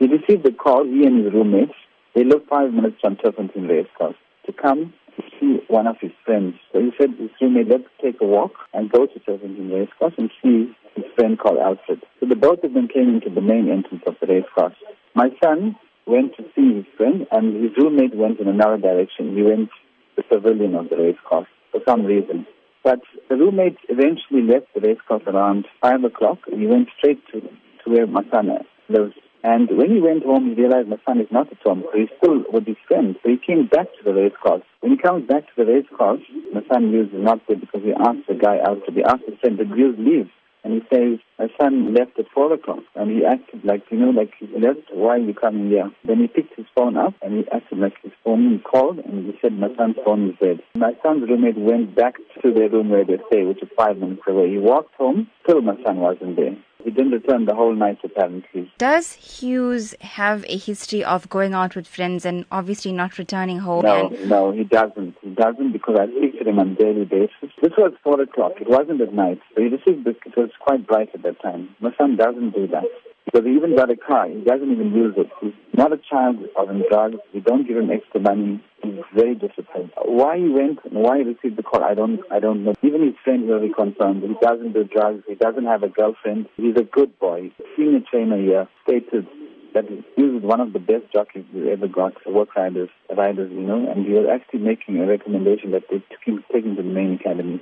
He received a call, he and his roommates, they lived five minutes from Turffontein Racecourse, to come to see one of his friends. So he said his roommate, let's take a walk and go to Turffontein Racecourse and see his friend called Alfred. So the both of them came into the main entrance of the racecourse. My son went to see his friend and his roommate went in another direction. He went to the pavilion of the racecourse for some reason. But the roommate eventually left the racecourse around 5 o'clock and he went straight to, to where my son lives. And when he went home, he realized my son is not at home, so he's still with his friends. So he came back to the racecourse. When he comes back to the racecourse, my son is not there because he asked the guy out to be asked his friend, did you leave? And he says, my son left at 4 o'clock. And he acted like, you know, like he left, why are you coming here? Then he picked his phone up and he acted like his phone. He called and he said, my son's phone is dead. My son's roommate went back to their room where they stay, which is five minutes away. He walked home, still my son wasn't there. He didn't return the whole night apparently. Does Hughes have a history of going out with friends and obviously not returning home? No, and- no, he doesn't. He doesn't because I speak to him on a daily basis. This was four o'clock. It wasn't at night. So he received this. It was quite bright at that time. My son doesn't do that. Because he even got a car. He doesn't even use it. He's not a child of drugs. We don't give him extra money. He's very disciplined. Why he went and why he received the call, I don't, I don't know. Even his friends are very concerned. He doesn't do drugs. He doesn't have a girlfriend. He's a good boy. Senior trainer here stated that he was one of the best jockeys we ever got, work riders, riders, you know, and he was actually making a recommendation that they took him, take him to the main academy.